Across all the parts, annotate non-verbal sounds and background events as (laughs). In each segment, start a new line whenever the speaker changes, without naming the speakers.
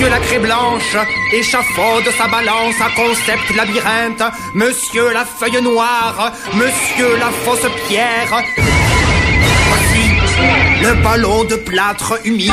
Monsieur la craie blanche échafaude sa balance à concept labyrinthe. Monsieur la feuille noire, monsieur la fausse pierre. Voici le ballon de plâtre humide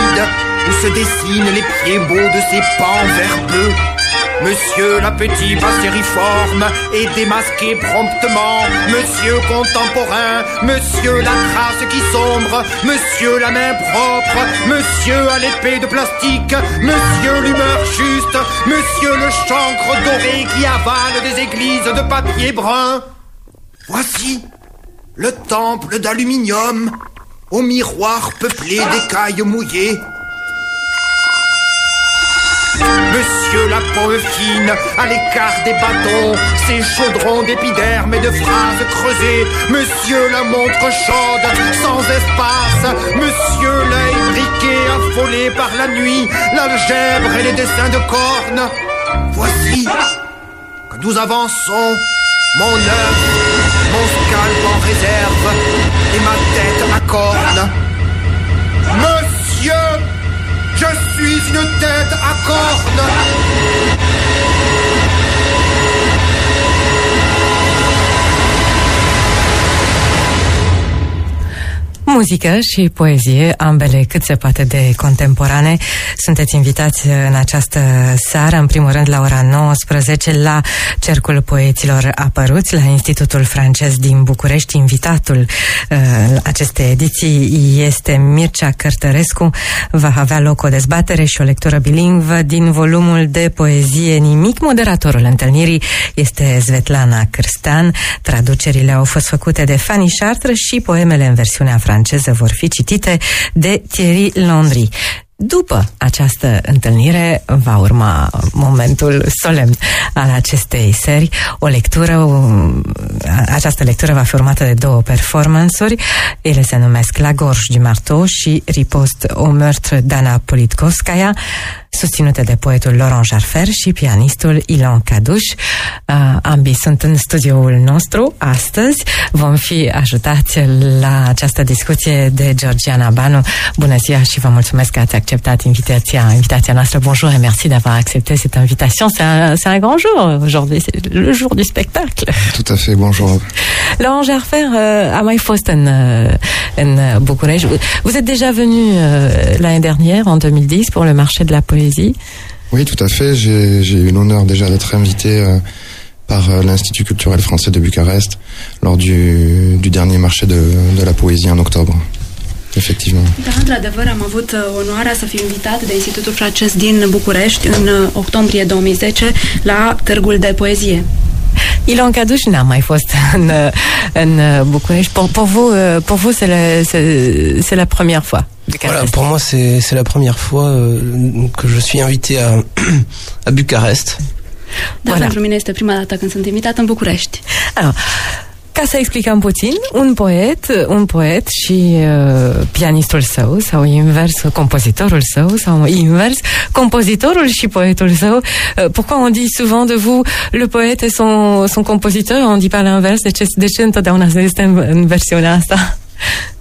où se dessinent les pieds beaux de ses pans verbeux. Monsieur l'appétit passériforme et démasqué promptement. Monsieur contemporain, monsieur la trace qui sombre, monsieur la main propre, monsieur à l'épée de plastique, monsieur l'humeur juste, monsieur le chancre doré qui avale des églises de papier brun. Voici le temple d'aluminium au miroir peuplé d'écailles mouillées. Monsieur la pomme fine, à l'écart des bâtons, ses chaudrons d'épiderme et de phrases creusées. Monsieur la montre chaude, sans espace. Monsieur l'œil briqué, affolé par la nuit, l'algèbre et les dessins de cornes. Voici que nous avançons, mon œuf, mon scalp en réserve et ma tête à. Suis une tête à cornes
Muzică și poezie, ambele cât se poate de contemporane. Sunteți invitați în această seară, în primul rând la ora 19, la Cercul Poeților Apăruți, la Institutul Francez din București. Invitatul uh, acestei ediții este Mircea Cărtărescu. Va avea loc o dezbatere și o lectură bilingvă din volumul de poezie Nimic. Moderatorul întâlnirii este Svetlana Cârstan. Traducerile au fost făcute de Fanny Chartres și poemele în versiunea franceză franceză vor fi citite de Thierry Landry. După această întâlnire va urma momentul solemn al acestei seri, o lectură, această lectură va fi urmată de două performanțuri, ele se numesc La Gorge du Marteau și Ripost au meurtre d'Anna Politkovskaya, susținute de poetul Laurent Jarfer și pianistul Ilan Caduș. Uh, ambii sunt în studioul nostru astăzi. Vom fi ajutați la această discuție de Georgiana Banu. Bună ziua și vă mulțumesc că ați acceptat invitația, invitația noastră. Bonjour et merci d'avoir accepté cette invitation. C'est un, c'est un grand jour aujourd'hui, c'est le jour du spectacle.
Tout à fait, bonjour.
Laurent Jarfer uh, a mai fost în, în București. Vous êtes déjà venu uh, l'année dernière, en 2010, pour le marché de la poésie
oui, tout à fait. J'ai eu l'honneur déjà d'être invité euh, par euh, l'Institut culturel français de Bucarest lors du, du dernier marché de, de la poésie en octobre. Effectivement.
Da, într-adevăr, am avut uh, onoarea să fiu invitat de Institutul francez din București în uh, octombrie 2010 la Târgul de Poezie.
Ilan Caduș n'a mai fost în, în București. Pour, pour vous, euh, pour vous c'est la première fois.
Voilà, pour moi, c'est la première fois euh, que je suis invité à, (clears throat) à Bucarest.
Da, voilà. pentru mine este prima dată când sunt invitat în București.
Alors, ca să explicăm puțin, un poet, un poet și uh, pianistul său, sau invers, compozitorul său, sau invers, compozitorul și poetul său. Uh, pourquoi on dit souvent de vous, le poète et son, son compositeur, on dit pas l'inverse? De ce, de ce întotdeauna este în, în versiunea asta?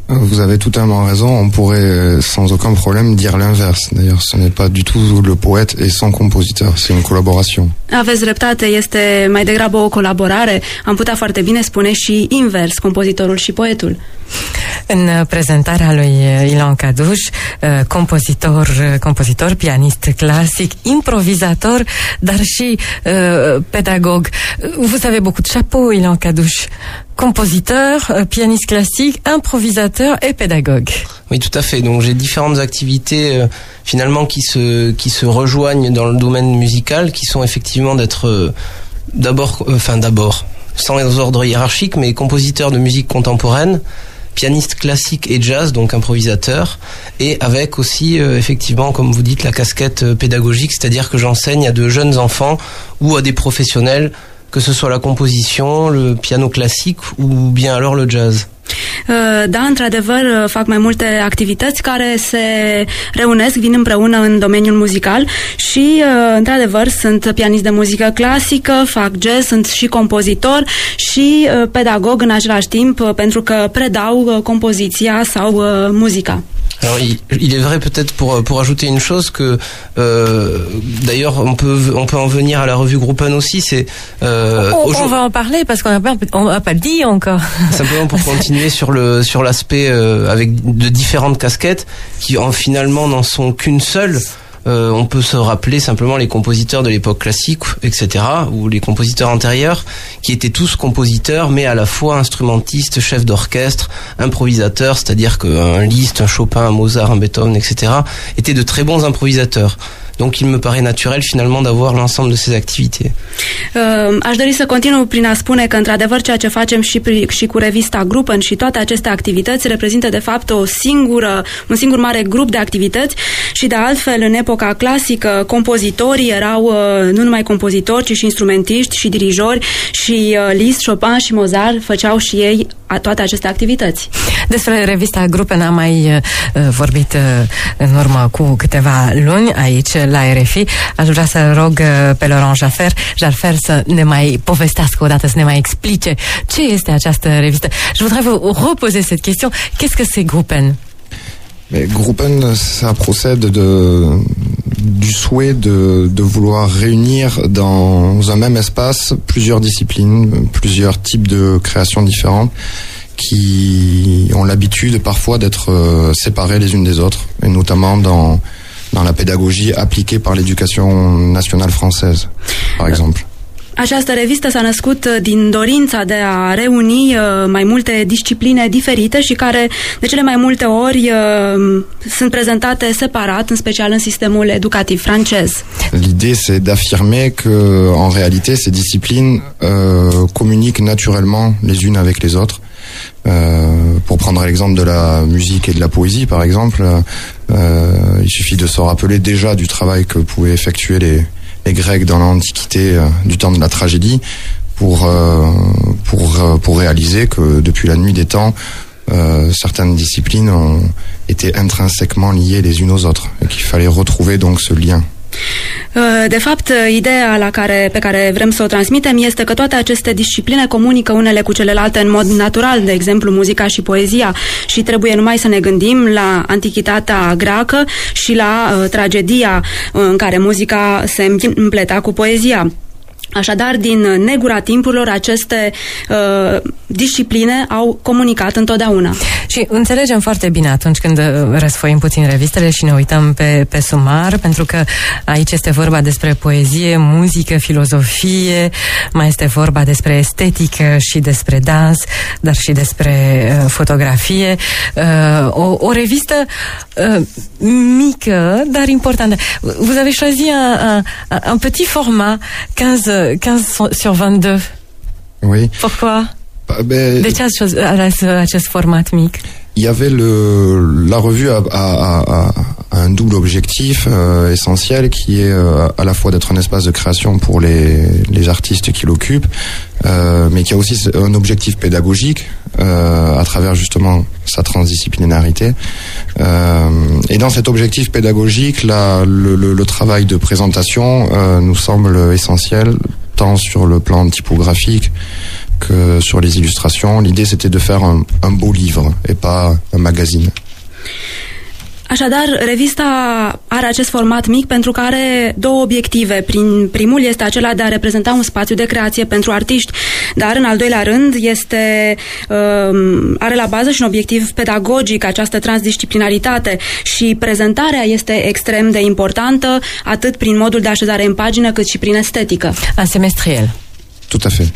Vous avez totalement raison. On pourrait euh, sans aucun problème dire l'inverse. D'ailleurs, ce n'est pas du tout le poète et son compositeur. C'est une collaboration.
Aveți dreptate, este mai degrabă o colaborare. Am putea foarte bine spune și invers, compozitorul și poetul.
În uh, prezentarea lui uh, Ilan Caduș, uh, compozitor, compozitor, pianist clasic, improvisator, dar și uh, pedagog. Vous avez beaucoup de chapeaux, Ilan Caduș. Compositeur, pianiste classique, improvisateur et pédagogue.
Oui, tout à fait. Donc j'ai différentes activités euh, finalement qui se qui se rejoignent dans le domaine musical, qui sont effectivement d'être euh, d'abord, enfin d'abord, sans ordre hiérarchique, mais compositeur de musique contemporaine, pianiste classique et jazz, donc improvisateur, et avec aussi euh, effectivement, comme vous dites, la casquette euh, pédagogique, c'est-à-dire que j'enseigne à de jeunes enfants ou à des professionnels, que ce soit la composition, le piano classique ou bien alors le jazz.
Uh, da, într-adevăr, uh, fac mai multe activități care se reunesc, vin împreună în domeniul muzical și, uh, într-adevăr, sunt pianist de muzică clasică, fac jazz, sunt și compozitor și pedagog în același timp pentru că predau compoziția sau muzica.
Alors, il, il, est vrai peut-être pour pour ajouter une chose que euh, d'ailleurs on peut on peut en venir à la revue Groupen aussi. C'est
euh, on, on, va en parler parce qu'on n'a pas on a pas dit encore.
Simplement pour (laughs) continuer sur le sur l'aspect euh, avec de différentes casquettes qui en finalement n'en sont qu'une seule. Euh, on peut se rappeler simplement les compositeurs de l'époque classique, etc., ou les compositeurs antérieurs, qui étaient tous compositeurs, mais à la fois instrumentistes, chefs d'orchestre, improvisateurs, c'est-à-dire qu'un Liszt, un Chopin, un Mozart, un Beethoven, etc., étaient de très bons improvisateurs. Donc il me paraît naturel finalement d'avoir l'ensemble de ces activités.
Uh, aș dori să continu prin a spune că într-adevăr ceea ce facem și, și cu revista Gruppen și toate aceste activități reprezintă de fapt o singură, un singur mare grup de activități și de altfel în epoca clasică compozitorii erau uh, nu numai compozitori, ci și instrumentiști și dirijori și uh, Liszt, Chopin și Mozart făceau și ei toate aceste activități.
Despre revista Gruppen am mai uh, vorbit uh, în urmă cu câteva luni aici la RFI. Uh. Je voudrais vous reposer cette question. Qu'est-ce que c'est Gruppen?
Mais Gruppen, ça procède de, du souhait de vouloir réunir dans un même espace plusieurs disciplines, plusieurs types de créations différentes qui ont l'habitude parfois d'être euh, séparées les unes des autres, et notamment dans, dans la pédagogie appliquée par l'éducation nationale française, par exemple.
Această revistă s-a născut din dorința de a reuni uh, mai multe discipline diferite și care de cele mai multe ori uh, sunt prezentate separat, în special în sistemul educativ francez.
L'idée c'est d'affirmer que en réalité ces disciplines euh, communiquent naturellement les unes avec les autres. Euh, pour prendre l'exemple de la musique et de la poésie, par exemple, euh, il suffit de se rappeler déjà du travail que pouvaient effectuer les, les Grecs dans l'Antiquité, euh, du temps de la tragédie, pour, euh, pour, pour réaliser que depuis la nuit des temps, euh, certaines disciplines ont été intrinsèquement liées les unes aux autres et qu'il fallait retrouver donc ce lien.
De fapt, ideea la care, pe care vrem să o transmitem este că toate aceste discipline comunică unele cu celelalte în mod natural, de exemplu muzica și poezia și trebuie numai să ne gândim la antichitatea greacă și la uh, tragedia în care muzica se împleta cu poezia. Așadar, din negura timpurilor, aceste uh, discipline au comunicat întotdeauna.
Și înțelegem foarte bine atunci când uh, răsfoim puțin revistele și ne uităm pe, pe sumar, pentru că aici este vorba despre poezie, muzică, filozofie, mai este vorba despre estetică și despre dans, dar și despre uh, fotografie. Uh, o, o revistă uh, mică, dar importantă. Vous avez choisi un, un, un petit format, 15 15 sur 22.
Oui.
Pourquoi?
Bah, ben,
De ce ales acest format mic
Il y avait le la revue a, un double objectif euh, essentiel qui est euh, à la fois d'être un espace de création pour les, les artistes qui l'occupent, euh, mais qui a aussi un objectif pédagogique euh, à travers justement sa transdisciplinarité. Euh, et dans cet objectif pédagogique, la, le, le, le travail de présentation euh, nous semble essentiel tant sur le plan typographique que sur les illustrations. L'idée c'était de faire un, un beau livre et pas un magazine.
Așadar, revista are acest format mic pentru că are două obiective. Prin, primul este acela de a reprezenta un spațiu de creație pentru artiști, dar în al doilea rând este um, are la bază și un obiectiv pedagogic această transdisciplinaritate și prezentarea este extrem de importantă atât prin modul de așezare în pagină cât și prin estetică.
Un semestriel.
Tout à fait.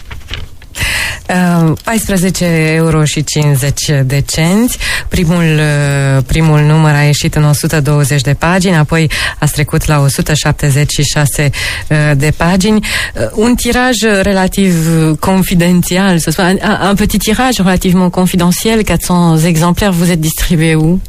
14 euro și 50 de cenți. Primul, uh, primul număr a ieșit în 120 de pagini, apoi a trecut la 176 uh, de pagini. Uh, un tiraj relativ confidențial, să spun, un, un petit tirage relativement confidentiel, 400 exemplaires, vous êtes distribué où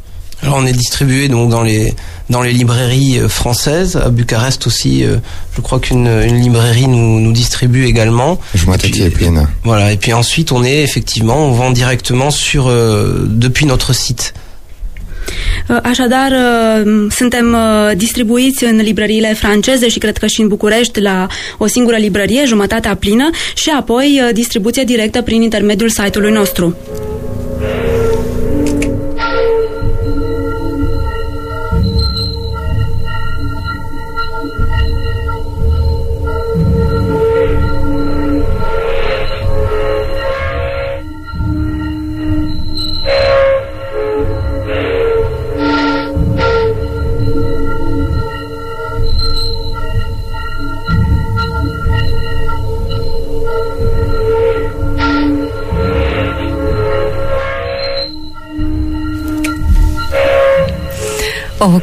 Alors on est distribué donc dans les dans les librairies euh, françaises à Bucarest aussi. Euh, je crois qu'une une librairie nous, nous distribue également.
Je pleine.
Voilà et puis ensuite on est effectivement on vend directement sur euh, depuis notre site.
Așadar, suntem distribuiți în librăriile franceze și cred că și în București la o singură librărie, jumătatea plină, și apoi distribuție directă prin intermediul site-ului nostru.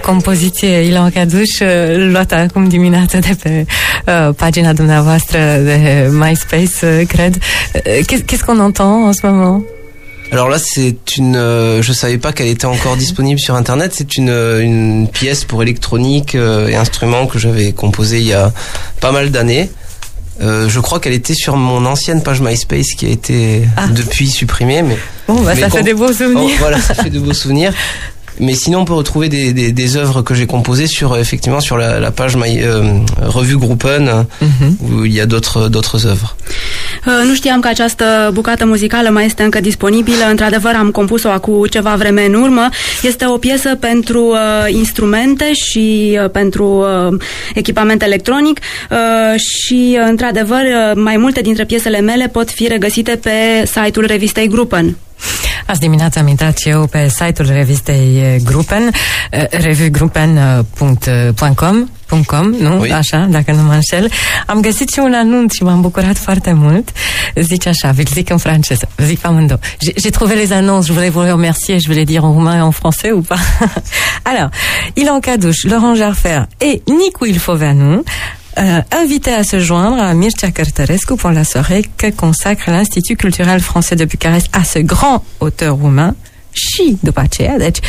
Compoziție Ilan Caduș luată acum dimineață de pe uh, pagina dumneavoastră de MySpace, cred. Qu'est-ce qu'on entend en ce moment?
Alors là, c'est une. Euh, je savais pas qu'elle était encore disponible sur Internet. C'est une, une pièce pour électronique euh, et instruments que j'avais composée il y a pas mal d'années. Euh, je crois qu'elle était sur mon ancienne page MySpace qui a été ah. depuis supprimée. Mais,
bon, bah, ça fait des beaux souvenirs.
Oh, voilà, ça (laughs) fait de beaux souvenirs. Mais sinon, on peut retrouver des, des, des œuvres que j'ai composées sur effectivement sur la, la page My, euh, revue Groupen mm -hmm. où il y a d'autres d'autres œuvres.
Uh, nu știam că această bucată muzicală mai este încă disponibilă. Într-adevăr, am compus-o acum ceva vreme în urmă. Este o piesă pentru uh, instrumente și uh, pentru uh, echipament electronic uh, și, într-adevăr, uh, mai multe dintre piesele mele pot fi regăsite pe site-ul revistei Gruppen.
Azi dimineața am intrat și eu pe site-ul revistei Gruppen, revugruppen.com .com, nu? Oui. Așa, dacă nu mă înșel. Am găsit și un anunț și m-am bucurat foarte mult. Zice așa, vi zic în franceză, zic amândouă. J'ai trouvé les annonces, je voulais vous remercier, je vais les dire en roumain et en français ou pas (laughs) Alors, Ilan Cadouche, Laurent Jarfer et Nicu Ilfoveanu euh, invité à se joindre à Mircea Cărtărescu pour la soirée que consacre l'Institut culturel français de Bucarest à ce grand auteur roumain și după aceea, deci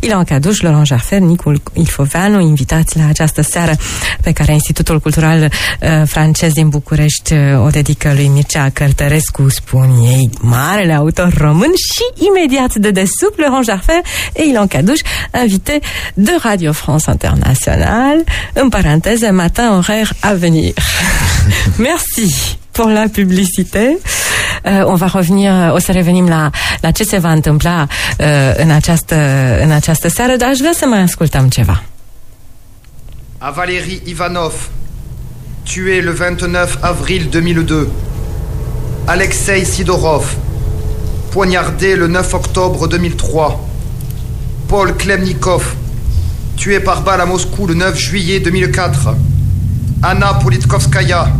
Ilan Caduș, Laurent Jaffer, Nicul Ilfoveanu, invitați la această seară pe care Institutul Cultural uh, francez din București uh, o dedică lui Mircea Cărtărescu, spun ei, marele autor român și imediat de desubt, Laurent Jaffer et Ilan Caduș, invité de Radio France Internationale, în paranteză, matin horaire à venir. (laughs) Merci pour la publicité. Uh, on va revenir, o să revenim la, la ce se va întâmpla uh, în, această, în această seară, dar aș vrea să mai ascultăm.
A Valérie Ivanov, tué le 29 avril 2002. Alexei Sidorov, poignardé le 9 octobre 2003. Paul Klemnikov, tué par balle à Moscou le 9 juillet 2004. Anna Politkovskaya,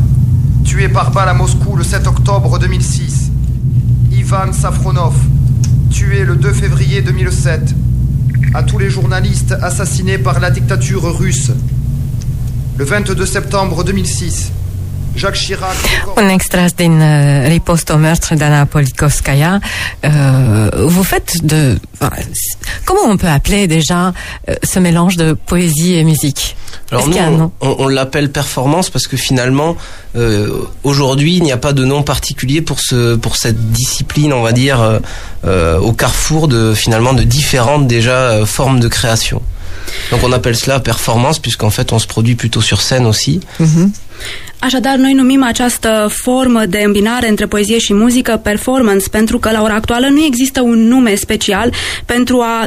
tué par balle à Moscou le 7 octobre 2006. Ivan Safronov, tué le 2 février 2007. À tous les journalistes assassinés par la dictature russe. Le 22 septembre 2006. Jacques Chirac.
Un extrait din uh, riposte au meurtre d'Anna Politkovskaya. Euh, vous faites de... comment on peut appeler déjà euh, ce mélange de poésie et musique?
Alors nous, on, on l'appelle performance parce que finalement, euh, aujourd'hui, il n'y a pas de nom particulier pour ce pour cette discipline, on va dire, euh, euh, au carrefour de finalement de différentes déjà formes de création. Donc on appelle cela performance puisqu'en fait on se produit plutôt sur scène aussi.
Mm -hmm.
Așadar, noi numim această formă de îmbinare între poezie și muzică performance, pentru că la ora actuală nu există un nume special pentru a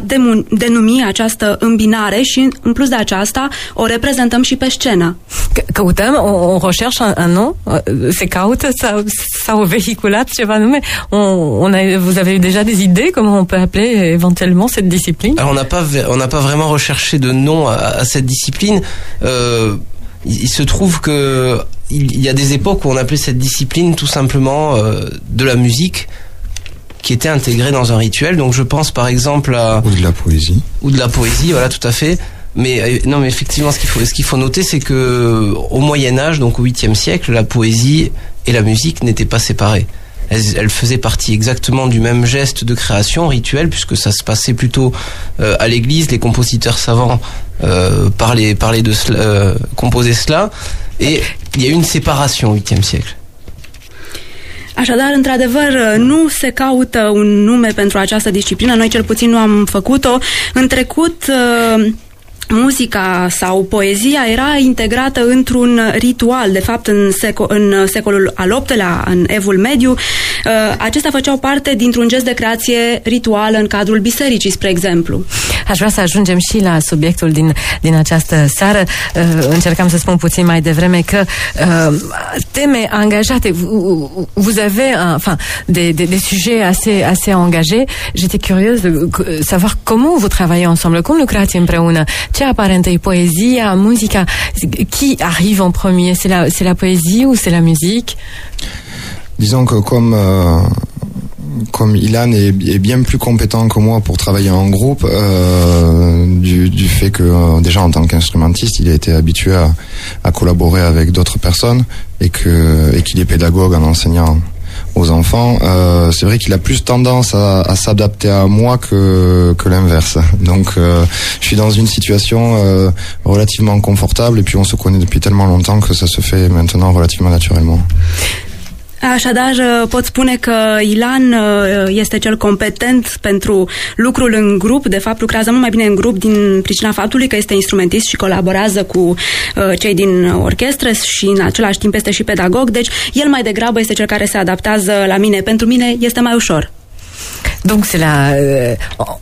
denumi această îmbinare și, în plus de aceasta, o reprezentăm și pe scenă.
Căutăm, on, on recherche un, un nom, se caută sau s-au vehiculat ceva nume on, on a, Vous avez déjà des idées comment on peut appeler éventuellement cette discipline
Alors on n'a pas, on n'a pas vraiment recherché de nom à, à cette discipline. Euh, il se trouve que il y a des époques où on appelait cette discipline tout simplement euh, de la musique qui était intégrée dans un rituel. Donc je pense par exemple à
ou de la poésie
ou de la poésie, voilà tout à fait. Mais euh, non, mais effectivement, ce qu'il faut, ce qu'il faut noter, c'est que au Moyen Âge, donc au 8e siècle, la poésie et la musique n'étaient pas séparées. Elles, elles, faisaient partie exactement du même geste de création rituel, puisque ça se passait plutôt euh, à l'église. Les compositeurs savants euh, parlaient, parlaient de cela, euh, composaient cela, et il y a eu une séparation au 8e siècle.
Așadar, într-adevăr, nu se caută un nume pentru această disciplină, noi cel puțin nu am făcut-o. În trecut, muzica sau poezia era integrată într-un ritual. De fapt, în, seco- în secolul al VIII-lea, în Evul Mediu, uh, acestea făceau parte dintr-un gest de creație rituală în cadrul bisericii, spre exemplu.
Aș vrea să ajungem și la subiectul din, din această seară. Uh, încercam să spun puțin mai devreme că uh, teme angajate, vous avez un, enfin, des, des, des sujets assez, assez engagés. J'étais curieuse de savoir comment vous travaillez ensemble, cum lucrați împreună, ce apparaît întâi, poézia, musica? Qui arrive en premier? C'est la, la poésie ou c'est la musique?
Disons que comme, euh, comme Ilan est, bien plus compétent que moi pour travailler en groupe, euh, du, du, fait que euh, déjà en tant qu'instrumentiste, il a été habitué à, à collaborer avec d'autres personnes et que et qu'il est pédagogue en enseignant aux enfants, euh, c'est vrai qu'il a plus tendance à, à s'adapter à moi que, que l'inverse. Donc euh, je suis dans une situation euh, relativement confortable et puis on se connaît depuis tellement longtemps que ça se fait maintenant relativement naturellement.
Așadar, pot spune că Ilan este cel competent pentru lucrul în grup. De fapt, lucrează mult mai bine în grup din pricina faptului că este instrumentist și colaborează cu cei din orchestră și în același timp este și pedagog. Deci, el mai degrabă este cel care se adaptează la mine. Pentru mine este mai ușor.
Donc c'est la, euh,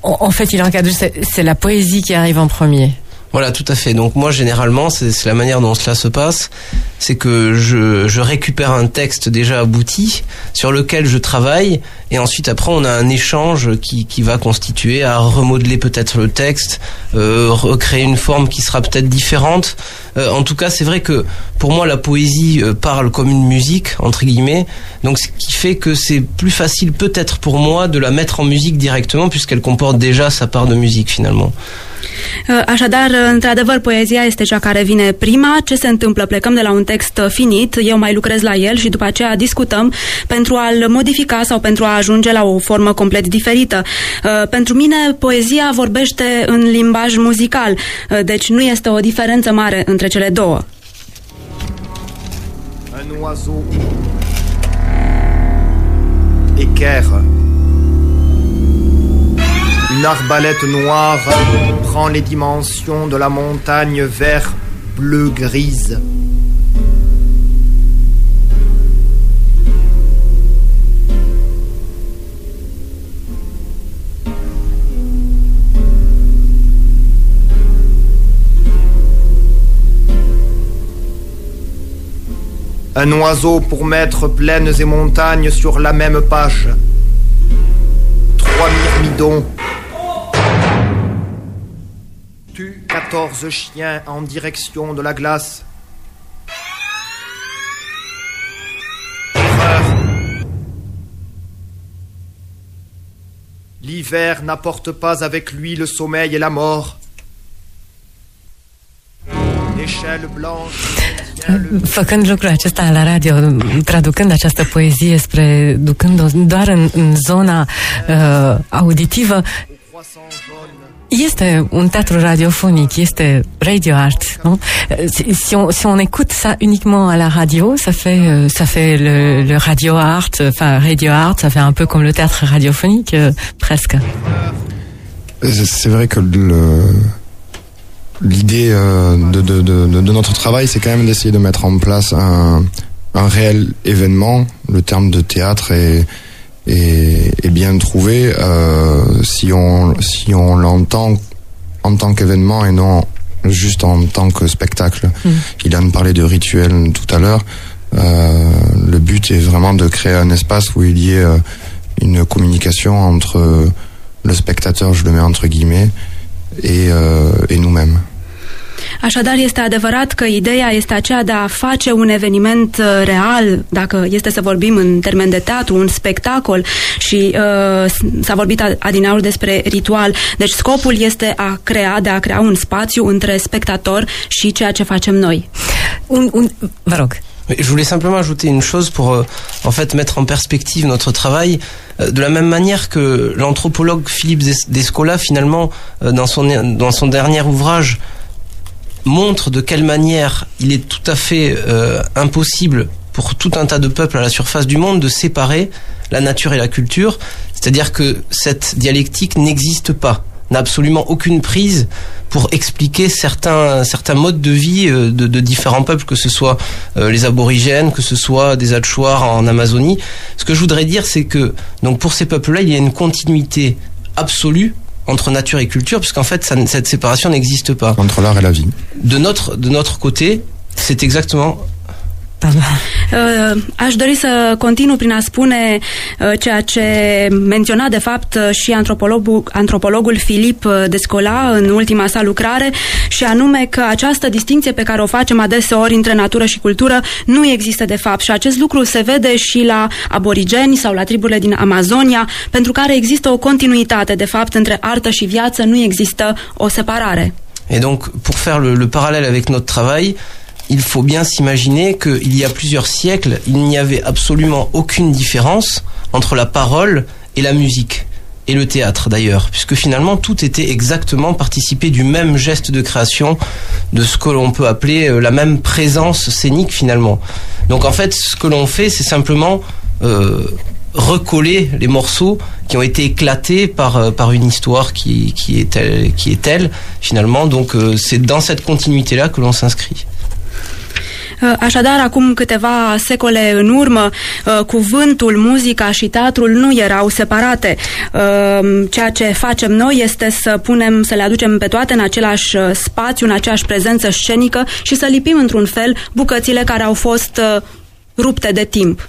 en fait, il encadre, c'est la poésie qui arrive en premier.
Voilà, tout à fait. Donc moi, généralement, c'est la manière dont cela se passe, c'est que je, je, récupère un texte déjà abouti sur lequel je travaille, et ensuite après, on a un échange qui, qui va constituer à remodeler peut-être le texte, euh, recréer une forme qui sera peut-être différente. Euh, en tout cas, c'est vrai que pour moi, la poésie euh, parle comme une musique entre guillemets, donc ce qui fait que c'est plus facile peut-être pour moi de la mettre en musique directement puisqu'elle comporte déjà sa part de musique finalement.
Așadar, într-adevăr, poezia este cea care vine prima. Ce se întâmplă? Plecăm de la un text finit, eu mai lucrez la el și după aceea discutăm pentru a-l modifica sau pentru a ajunge la o formă complet diferită. Pentru mine, poezia vorbește în limbaj muzical, deci nu este o diferență mare între cele două.
Un oiseau équerre Une arbalète noire les dimensions de la montagne vert bleu-grise. Un oiseau pour mettre plaines et montagnes sur la même page. Trois myrmidons 14 chiens en direction de la glace. L'hiver n'apporte pas avec lui le sommeil et la mort. L'échelle blanche (laughs)
Făcând lucrul acesta la radio, traducând această poezie spre, ducând-o doar în, în zona uh, auditivă, este un théâtre radiophonique, este radio art, non si on, si on écoute ça uniquement à la radio, ça fait, euh, ça fait le, le radio art, enfin radio art, ça fait un peu comme le théâtre radiophonique, euh, presque.
C'est vrai que l'idée euh, de, notre travail, c'est quand même d'essayer de mettre en place un, un réel événement. Le terme de théâtre est est, bien trouvé euh, si on si on l'entend en tant qu'événement et non juste en tant que spectacle. Mm. Il a parlé de rituel tout à l'heure. Euh, le but est vraiment de créer un espace où il y ait euh, une communication entre le spectateur, je le mets entre guillemets, et, euh, et nous-mêmes.
Așadar, este adevărat că ideea este aceea de a face un eveniment uh, real, dacă este să vorbim în termen de teatru, un spectacol și uh, s-a vorbit adinaur despre ritual. Deci scopul este a crea, de a crea un spațiu între spectator și ceea ce facem noi.
Un, un, vă rog.
Je voulais simplement ajouter une chose pour euh, en fait mettre en perspective notre travail euh, de la même manière que l'anthropologue Philippe Descola finalement euh, dans son dans son dernier ouvrage montre de quelle manière il est tout à fait euh, impossible pour tout un tas de peuples à la surface du monde de séparer la nature et la culture. C'est-à-dire que cette dialectique n'existe pas, n'a absolument aucune prise pour expliquer certains, certains modes de vie euh, de, de différents peuples, que ce soit euh, les aborigènes, que ce soit des Achuars en Amazonie. Ce que je voudrais dire, c'est que donc pour ces peuples-là, il y a une continuité absolue entre nature et culture, puisqu'en fait, ça, cette séparation n'existe pas.
Entre l'art et la vie.
De notre, de notre côté, c'est exactement.
Aș dori să continu prin a spune ceea ce menționa de fapt și antropologul, antropologul Filip Descola în ultima sa lucrare și anume că această distinție pe care o facem adeseori între natură și cultură nu există de fapt. Și acest lucru se vede și la aborigeni sau la triburile din Amazonia pentru care există o continuitate. De fapt între artă și viață, nu există o separare.
Et donc, pour faire le, le parallèle avec notre travail, il faut bien s'imaginer qu'il y a plusieurs siècles, il n'y avait absolument aucune différence entre la parole et la musique. Et le théâtre d'ailleurs, puisque finalement tout était exactement participé du même geste de création, de ce que l'on peut appeler euh, la même présence scénique finalement. Donc en fait, ce que l'on fait, c'est simplement euh, recoller les morceaux qui ont été éclatés par, euh, par une histoire qui, qui, est telle, qui est telle finalement. Donc c'est dans cette continuité-là que l'on s'inscrit.
Uh, așadar, acum câteva secole în urmă, uh, cuvântul, muzica și teatrul nu erau separate. Uh, ceea ce facem noi este să punem, să le aducem pe toate în același spațiu, în aceeași prezență scenică și să lipim într-un fel bucățile care au fost rupte de timp.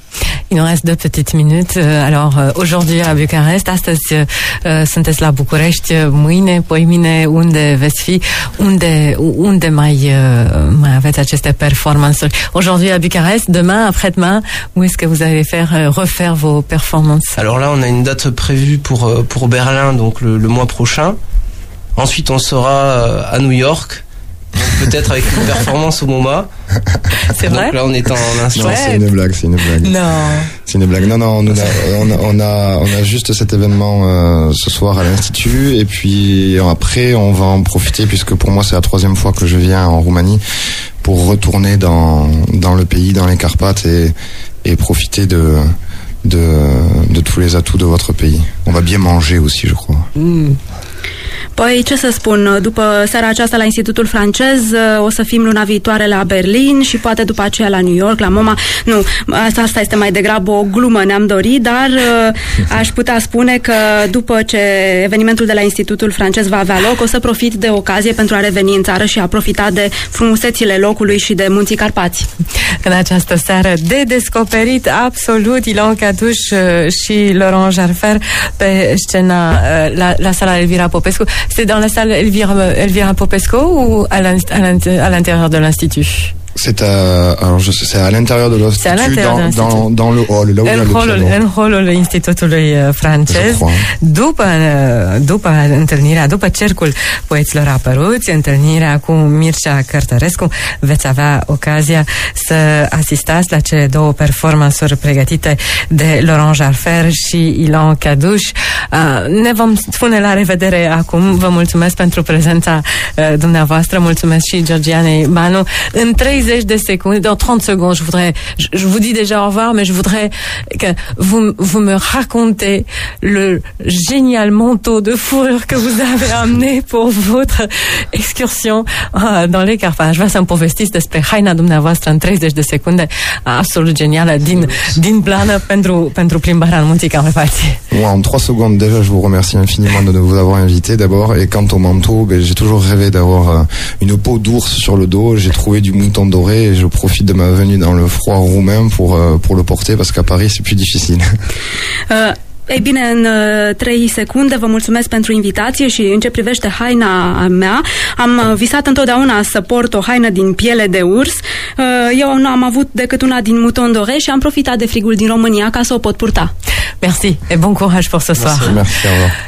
Il nous reste deux petites minutes. Euh, alors, euh, aujourd'hui à Bucarest, astăzi uh, sunteți la București, mâine, poimine, unde veți fi, unde, unde mai, mai aveți aceste performances Aujourd'hui à Bucarest, demain, après-demain, où est-ce que vous allez faire euh, refaire vos performances?
Alors là, on a une date prévue pour, pour Berlin, donc le, le mois prochain. Ensuite, on sera à New York peut-être avec une performance au MoMA. (laughs)
C'est vrai.
Donc là, on est en instant.
Non, c'est une blague, c'est une blague.
Non.
C'est une blague. Non, non, on a, on a, on a, on a juste cet événement euh, ce soir à l'Institut. Et puis après, on va en profiter, puisque pour moi, c'est la troisième fois que je viens en Roumanie, pour retourner dans, dans le pays, dans les Carpates, et, et profiter de, de, de tous les atouts de votre pays. On va bien manger aussi, je crois.
Mm.
Păi, ce să spun, după seara aceasta la Institutul Francez o să fim luna viitoare la Berlin și poate după aceea la New York, la MoMA. Nu, asta, asta este mai degrabă o glumă, ne-am dorit, dar aș putea spune că după ce evenimentul de la Institutul Francez va avea loc, o să profit de ocazie pentru a reveni în țară și a profita de frumusețile locului și de munții Carpați.
În această seară de descoperit absolut Ilon Caduș și Laurent Jarfer pe scena la, la sala Elvira Popescu. C'est dans la salle Elvira, Popesco ou à l'intérieur de l'Institut?
C'est à, alors je sais, c'est à l'intérieur de l'institut, dans, dans, dans, le hall, là où il y a le piano.
În holul Institutului francez, după, după întâlnirea, după cercul poeților apăruți, întâlnirea cu Mircea Cărtărescu, veți avea ocazia să asistați la cele două performanțuri pregătite de Laurent Jarfer și Ilan Caduș. Ne vom spune la revedere acum. Vă mulțumesc pentru prezența dumneavoastră, mulțumesc și Georgianei Banu. În 30 de secondes, dans 30 secondes, je voudrais, je, je, vous dis déjà au revoir, mais je voudrais que vous, vous me racontez le génial manteau de fourrure que vous avez (laughs) amené pour votre excursion uh, dans les Carpați. Aș vrea să-mi povestiți despre haina dumneavoastră în 30 de secunde, absolut genială, din, din plană pentru, pentru plimbarea în munții Carpați.
Ouais, en 3 secondes, déjà, je vous remercie infiniment de vous avoir invité d'abord. Et quant au manteau, ben, j'ai toujours rêvé d'avoir euh, une peau d'ours sur le dos. J'ai trouvé du mouton doré et je profite de ma venue dans le froid roumain pour, euh, pour le porter parce qu'à Paris, c'est plus difficile. (laughs)
Uh. Ei bine, în uh, 3 secunde vă mulțumesc pentru invitație și în ce privește haina mea, am visat întotdeauna să port o haină din piele de urs. Uh, eu nu am avut decât una din muton dore și am profitat de frigul din România ca să o pot purta.
Merci et bon courage pour ce soir.
Merci, merci, au revoir.